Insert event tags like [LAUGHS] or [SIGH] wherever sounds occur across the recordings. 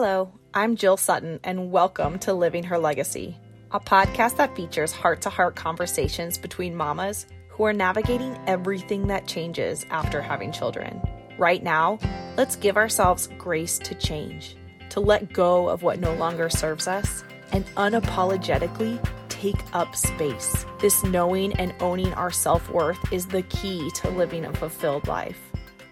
Hello, I'm Jill Sutton, and welcome to Living Her Legacy, a podcast that features heart to heart conversations between mamas who are navigating everything that changes after having children. Right now, let's give ourselves grace to change, to let go of what no longer serves us, and unapologetically take up space. This knowing and owning our self worth is the key to living a fulfilled life.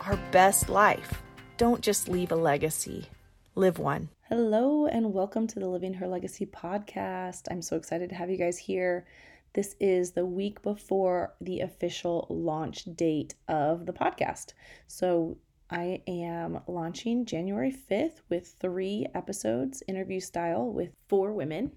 Our best life. Don't just leave a legacy, live one. Hello, and welcome to the Living Her Legacy podcast. I'm so excited to have you guys here. This is the week before the official launch date of the podcast. So I am launching January 5th with three episodes, interview style, with four women.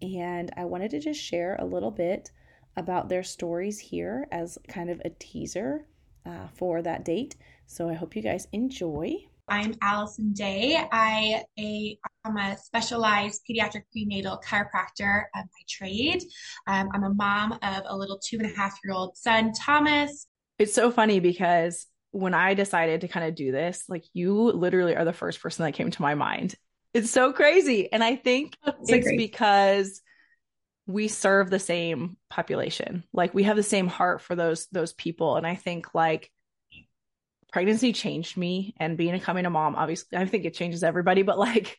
And I wanted to just share a little bit about their stories here as kind of a teaser uh, for that date. So I hope you guys enjoy. I'm Allison Day. I am a specialized pediatric prenatal chiropractor by trade. Um, I'm a mom of a little two and a half year old son, Thomas. It's so funny because when I decided to kind of do this, like you literally are the first person that came to my mind. It's so crazy. And I think That's it's so because we serve the same population. Like we have the same heart for those those people. And I think like pregnancy changed me and being a coming a mom obviously i think it changes everybody but like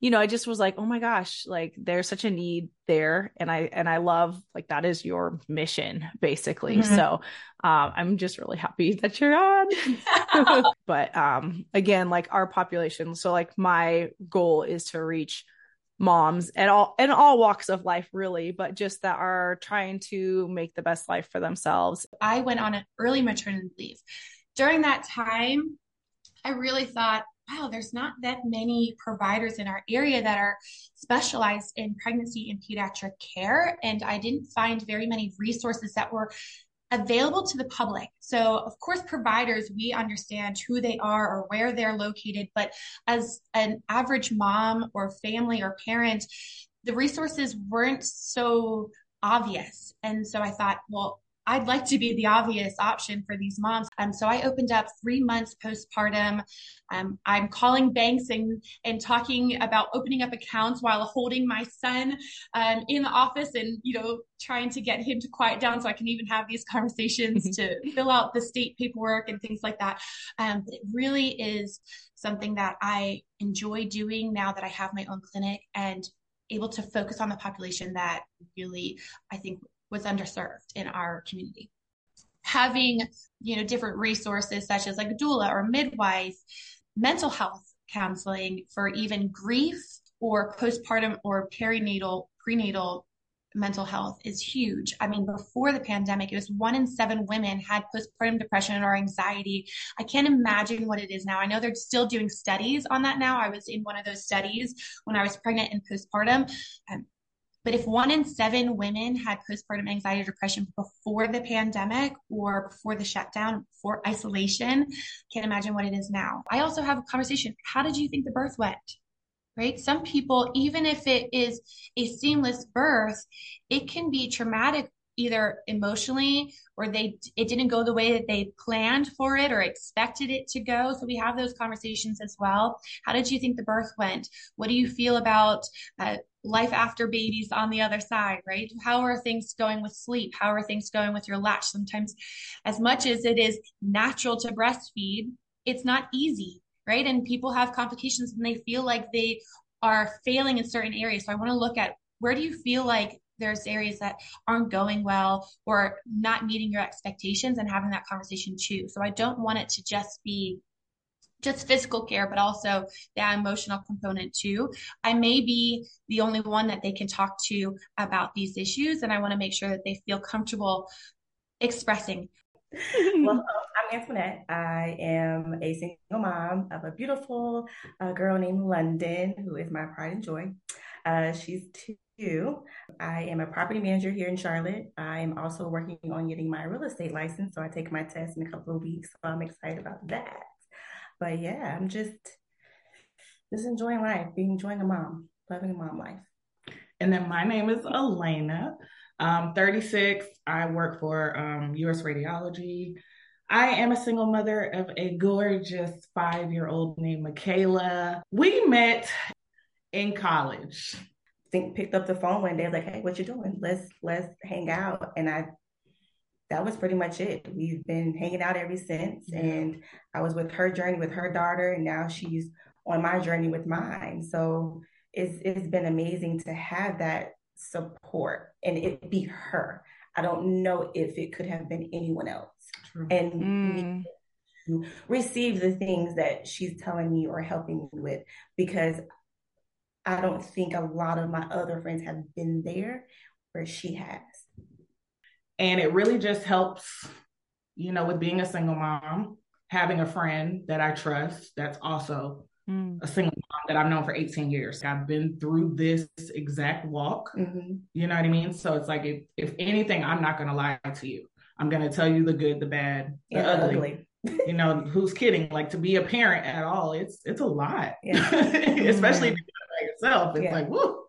you know i just was like oh my gosh like there's such a need there and i and i love like that is your mission basically. Mm-hmm. so um, i'm just really happy that you're on. [LAUGHS] [LAUGHS] But um again like our population so like my goal is to reach moms and all and all walks of life really but just that are trying to make the best life for themselves. I went on an early maternity leave during that time, I really thought, wow, there's not that many providers in our area that are specialized in pregnancy and pediatric care. And I didn't find very many resources that were available to the public. So, of course, providers, we understand who they are or where they're located. But as an average mom or family or parent, the resources weren't so obvious. And so I thought, well, I'd like to be the obvious option for these moms. Um, so I opened up three months postpartum. Um, I'm calling banks and, and talking about opening up accounts while holding my son um, in the office and, you know, trying to get him to quiet down so I can even have these [LAUGHS] conversations to fill out the state paperwork and things like that. Um, but it really is something that I enjoy doing now that I have my own clinic and able to focus on the population that really I think was underserved in our community. Having, you know, different resources such as like a doula or midwife, mental health counseling for even grief or postpartum or perinatal, prenatal mental health is huge. I mean, before the pandemic, it was one in seven women had postpartum depression or anxiety. I can't imagine what it is now. I know they're still doing studies on that now. I was in one of those studies when I was pregnant and postpartum. Um, but if one in seven women had postpartum anxiety or depression before the pandemic or before the shutdown, before isolation, can't imagine what it is now. I also have a conversation. How did you think the birth went? Right? Some people, even if it is a seamless birth, it can be traumatic either emotionally or they it didn't go the way that they planned for it or expected it to go. So we have those conversations as well. How did you think the birth went? What do you feel about uh, life after babies on the other side right? How are things going with sleep? How are things going with your latch? Sometimes as much as it is natural to breastfeed it's not easy right? And people have complications and they feel like they are failing in certain areas. So i want to look at where do you feel like there's areas that aren't going well or not meeting your expectations and having that conversation too. So I don't want it to just be just physical care, but also that emotional component too. I may be the only one that they can talk to about these issues, and I want to make sure that they feel comfortable expressing. [LAUGHS] well, I'm Antoinette. I am a single mom of a beautiful uh, girl named London, who is my pride and joy. Uh, she's two I am a property manager here in Charlotte. I'm also working on getting my real estate license. So I take my test in a couple of weeks. So I'm excited about that. But yeah, I'm just just enjoying life, being enjoying a mom, loving a mom life. And then my name is Elena. I'm 36. I work for um, US Radiology. I am a single mother of a gorgeous five year old named Michaela. We met in college. Think picked up the phone one day, like, hey, what you doing? Let's let's hang out. And I that was pretty much it. We've been hanging out ever since. Yeah. And I was with her journey with her daughter, and now she's on my journey with mine. So it's it's been amazing to have that support and it be her. I don't know if it could have been anyone else. True. And mm. to receive the things that she's telling me or helping me with because I don't think a lot of my other friends have been there where she has. And it really just helps, you know, with being a single mom, having a friend that I trust that's also mm. a single mom that I've known for 18 years. I've been through this exact walk. Mm-hmm. You know what I mean? So it's like, if, if anything, I'm not going to lie to you. I'm going to tell you the good, the bad, the yeah, ugly. ugly. you know, who's kidding? Like to be a parent at all, it's it's a lot, yeah. [LAUGHS] especially yourself. It's yeah. like, whoo,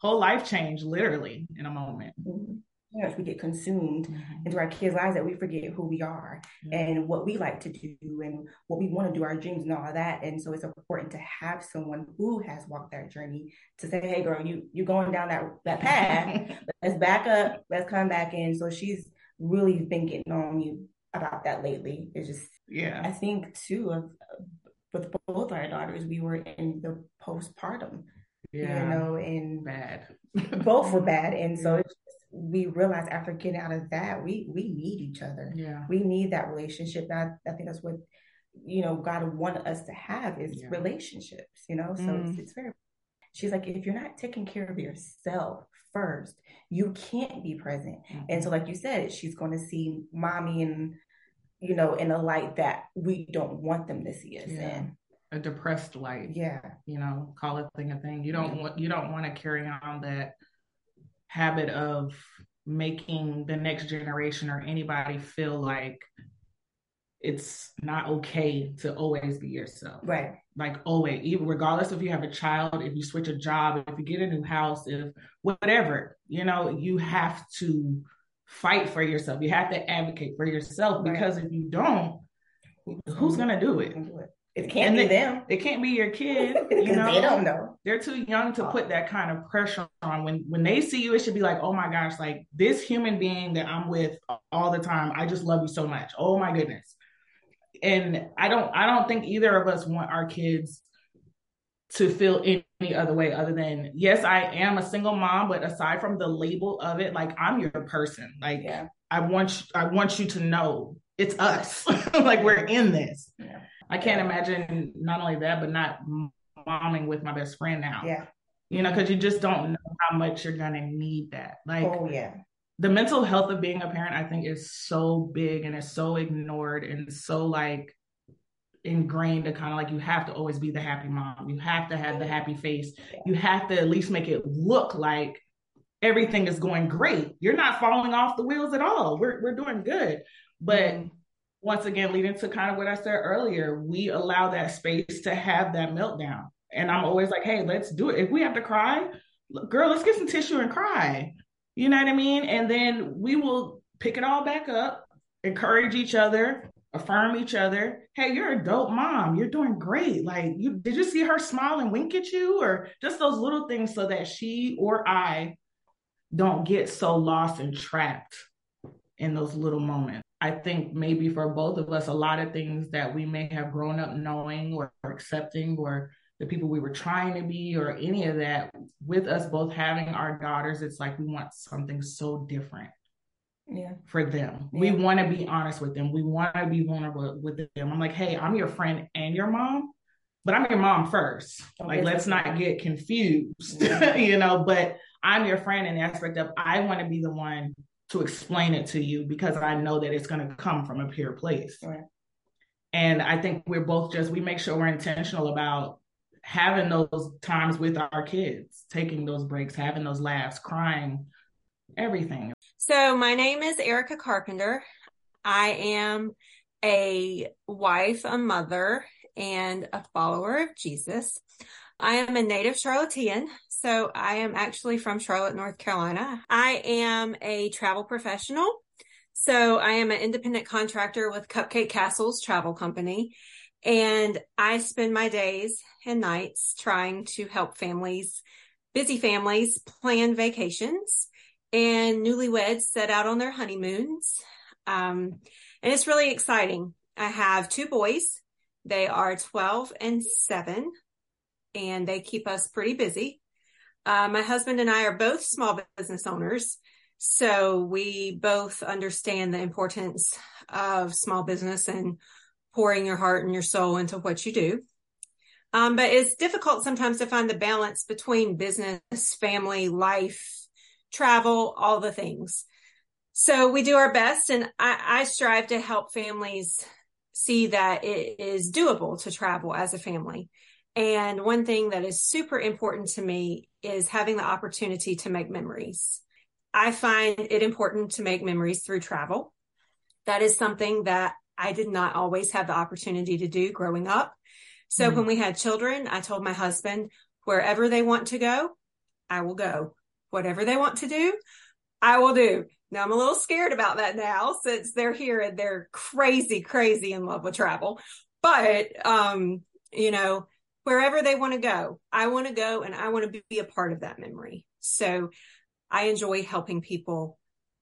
whole life change literally in a moment. Mm-hmm yes, we get consumed mm-hmm. into our kids' lives that we forget who we are mm-hmm. and what we like to do and what we want to do, our dreams and all of that. And so it's important to have someone who has walked that journey to say, "Hey, girl, you you're going down that that path? [LAUGHS] let's back up. Let's come back in." So she's really been getting on me about that lately. It's just, yeah, I think too of with both our daughters, we were in the postpartum. Yeah, you know, and bad. [LAUGHS] both were bad, and so it's we realized after getting out of that, we we need each other. Yeah. We need that relationship. I, I think that's what you know God wanted us to have is yeah. relationships, you know. So mm. it's, it's very she's like, if you're not taking care of yourself first, you can't be present. Mm-hmm. And so, like you said, she's going to see mommy and you know, in a light that we don't want them to see us yeah. in. A depressed life. Yeah. You know, call it thing a thing. You don't yeah. want you don't want to carry on that habit of making the next generation or anybody feel like it's not okay to always be yourself. Right. Like always, even regardless if you have a child, if you switch a job, if you get a new house, if whatever, you know, you have to fight for yourself. You have to advocate for yourself because right. if you don't, who's gonna do it? It can't and be they, them. It can't be your kid. [LAUGHS] You know, they don't know. They're too young to put that kind of pressure on. When when they see you, it should be like, oh my gosh, like this human being that I'm with all the time. I just love you so much. Oh my goodness. And I don't I don't think either of us want our kids to feel any other way other than yes, I am a single mom, but aside from the label of it, like I'm your person. Like yeah. I want I want you to know it's us. [LAUGHS] like we're in this. Yeah. I can't imagine not only that, but not momming with my best friend now. Yeah. You know, because you just don't know how much you're gonna need that. Like, oh yeah. The mental health of being a parent, I think, is so big and is so ignored and so like ingrained to kind of like you have to always be the happy mom. You have to have the happy face. You have to at least make it look like everything is going great. You're not falling off the wheels at all. We're we're doing good. But mm once again, leading to kind of what I said earlier, we allow that space to have that meltdown. And I'm always like, hey, let's do it. If we have to cry, girl, let's get some tissue and cry. You know what I mean? And then we will pick it all back up, encourage each other, affirm each other. Hey, you're a dope mom. You're doing great. Like, you did you see her smile and wink at you? Or just those little things so that she or I don't get so lost and trapped in those little moments. I think maybe for both of us, a lot of things that we may have grown up knowing or accepting or the people we were trying to be or any of that, with us both having our daughters, it's like we want something so different. Yeah. For them. Yeah. We want to be honest with them. We want to be vulnerable with them. I'm like, hey, I'm your friend and your mom, but I'm your mom first. Oh, like, let's not get confused, yeah. [LAUGHS] you know, but I'm your friend in the aspect of I want to be the one to explain it to you because I know that it's going to come from a pure place. Right. And I think we're both just, we make sure we're intentional about having those times with our kids, taking those breaks, having those laughs, crying, everything. So, my name is Erica Carpenter. I am a wife, a mother, and a follower of Jesus. I am a native Charlottean, so I am actually from Charlotte, North Carolina. I am a travel professional. So I am an independent contractor with Cupcake Castles Travel Company. And I spend my days and nights trying to help families, busy families plan vacations and newlyweds set out on their honeymoons. Um, and it's really exciting. I have two boys. They are 12 and seven and they keep us pretty busy. Uh, my husband and I are both small business owners. So we both understand the importance of small business and pouring your heart and your soul into what you do. Um, but it's difficult sometimes to find the balance between business, family, life, travel, all the things. So we do our best and I, I strive to help families see that it is doable to travel as a family. And one thing that is super important to me is having the opportunity to make memories. I find it important to make memories through travel. That is something that I did not always have the opportunity to do growing up. So mm. when we had children, I told my husband, wherever they want to go, I will go. Whatever they want to do, I will do. Now I'm a little scared about that now since they're here and they're crazy, crazy in love with travel. But, um, you know, wherever they want to go, I want to go and I want to be a part of that memory. So I enjoy helping people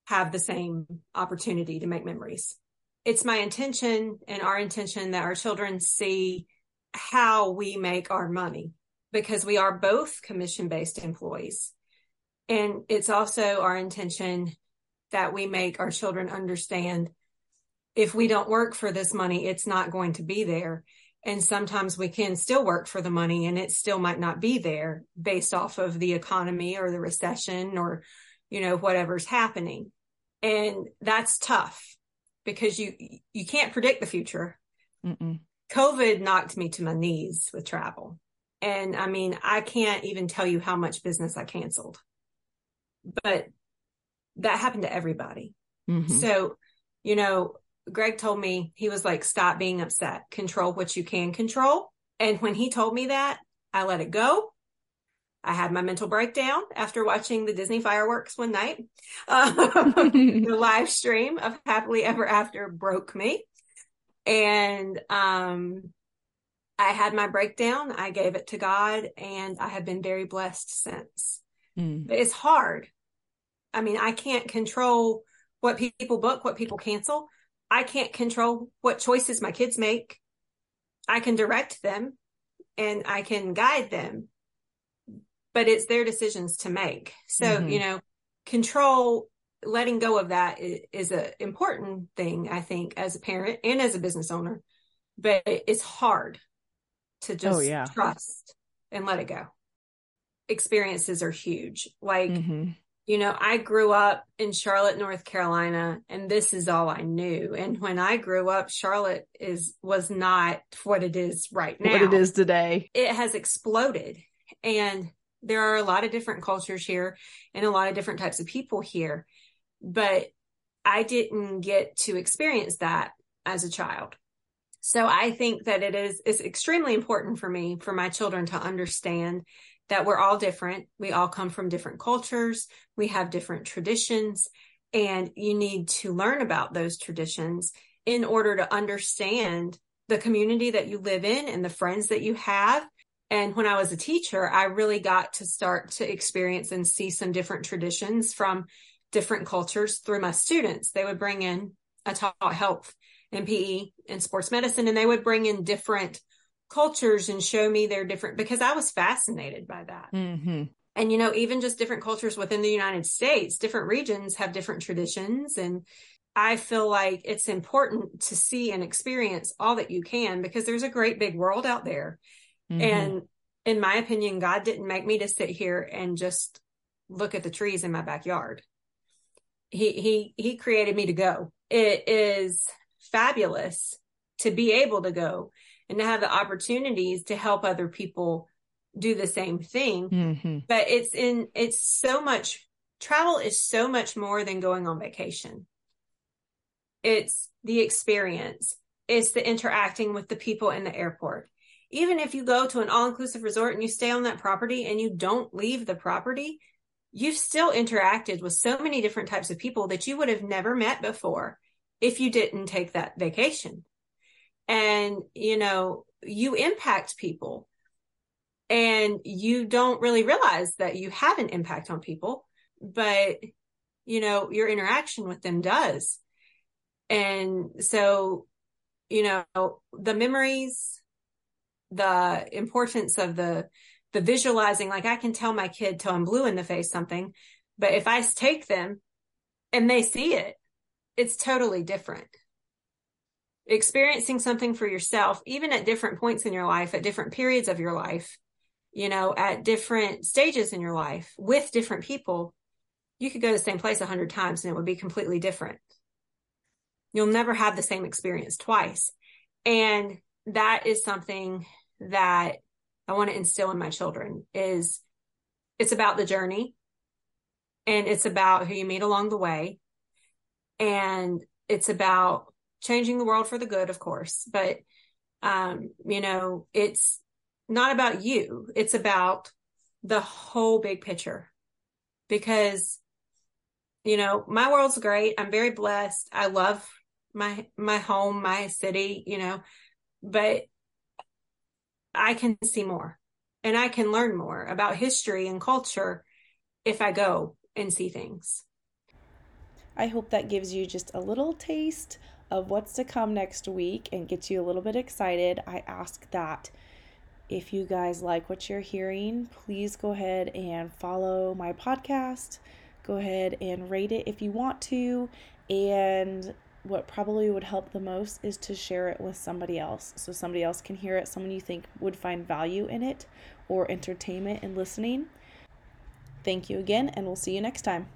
have the same opportunity to make memories. It's my intention and our intention that our children see how we make our money because we are both commission based employees. And it's also our intention that we make our children understand if we don't work for this money, it's not going to be there. And sometimes we can still work for the money and it still might not be there based off of the economy or the recession or, you know, whatever's happening. And that's tough because you, you can't predict the future. Mm-mm. COVID knocked me to my knees with travel. And I mean, I can't even tell you how much business I canceled, but that happened to everybody. Mm-hmm. So, you know, Greg told me, he was like, stop being upset, control what you can control. And when he told me that, I let it go. I had my mental breakdown after watching the Disney fireworks one night. [LAUGHS] Um, the live stream of Happily Ever After broke me. And, um, I had my breakdown. I gave it to God and I have been very blessed since. Mm. It's hard. I mean, I can't control what people book, what people cancel. I can't control what choices my kids make. I can direct them and I can guide them, but it's their decisions to make. So, mm-hmm. you know, control, letting go of that is, an important thing, I think, as a parent and as a business owner, but it's hard to just oh, yeah. trust and let it go. Experiences are huge. Like, mm-hmm you know, I grew up in Charlotte, North Carolina, and this is all I knew. And when I grew up, Charlotte is was not what it is right now. What it is today. It has exploded. And there are a lot of different cultures here and a lot of different types of people here. But I didn't get to experience that as a child. So I think that it is is extremely important for me for my children to understand that we're all different. We all come from different cultures. We have different traditions and you need to learn about those traditions in order to understand the community that you live in and the friends that you have. And when I was a teacher, I really got to start to experience and see some different traditions from different cultures through my students. They would bring in, I taught health and PE and sports medicine, and they would bring in different cultures and show me their different because I was fascinated by that. Mm-hmm. And you know, even just different cultures within the United States, different regions have different traditions and I feel like it's important to see and experience all that you can because there's a great big world out there. Mm-hmm. And in my opinion, God didn't make me to sit here and just look at the trees in my backyard. He he he created me to go. It is fabulous to be able to go and to have the opportunities to help other people do the same thing. Mm-hmm. But it's in, it's so much, travel is so much more than going on vacation. It's the experience. It's the interacting with the people in the airport. Even if you go to an all inclusive resort and you stay on that property and you don't leave the property, you've still interacted with so many different types of people that you would have never met before if you didn't take that vacation. And, you know, you impact people and you don't really realize that you have an impact on people, but, you know, your interaction with them does. And so, you know, the memories, the importance of the the visualizing, like I can tell my kid till I'm blue in the face something, but if I take them and they see it, it's totally different. Experiencing something for yourself, even at different points in your life, at different periods of your life, you know, at different stages in your life with different people, you could go to the same place a hundred times and it would be completely different. You'll never have the same experience twice. And that is something that I want to instill in my children is it's about the journey and it's about who you meet along the way. And it's about changing the world for the good, of course, but, um, you know, it's not about you. It's about the whole big picture because, you know, my world's great. I'm very blessed. I love my, my home, my city, you know, but I can see more and I can learn more about history and culture if I go and see things. I hope that gives you just a little taste of what's to come next week and gets you a little bit excited. I ask that if you guys like what you're hearing, please go ahead and follow my podcast. Go ahead and rate it if you want to. And what probably would help the most is to share it with somebody else so somebody else can hear it, someone you think would find value in it or entertainment in listening. Thank you again, and we'll see you next time.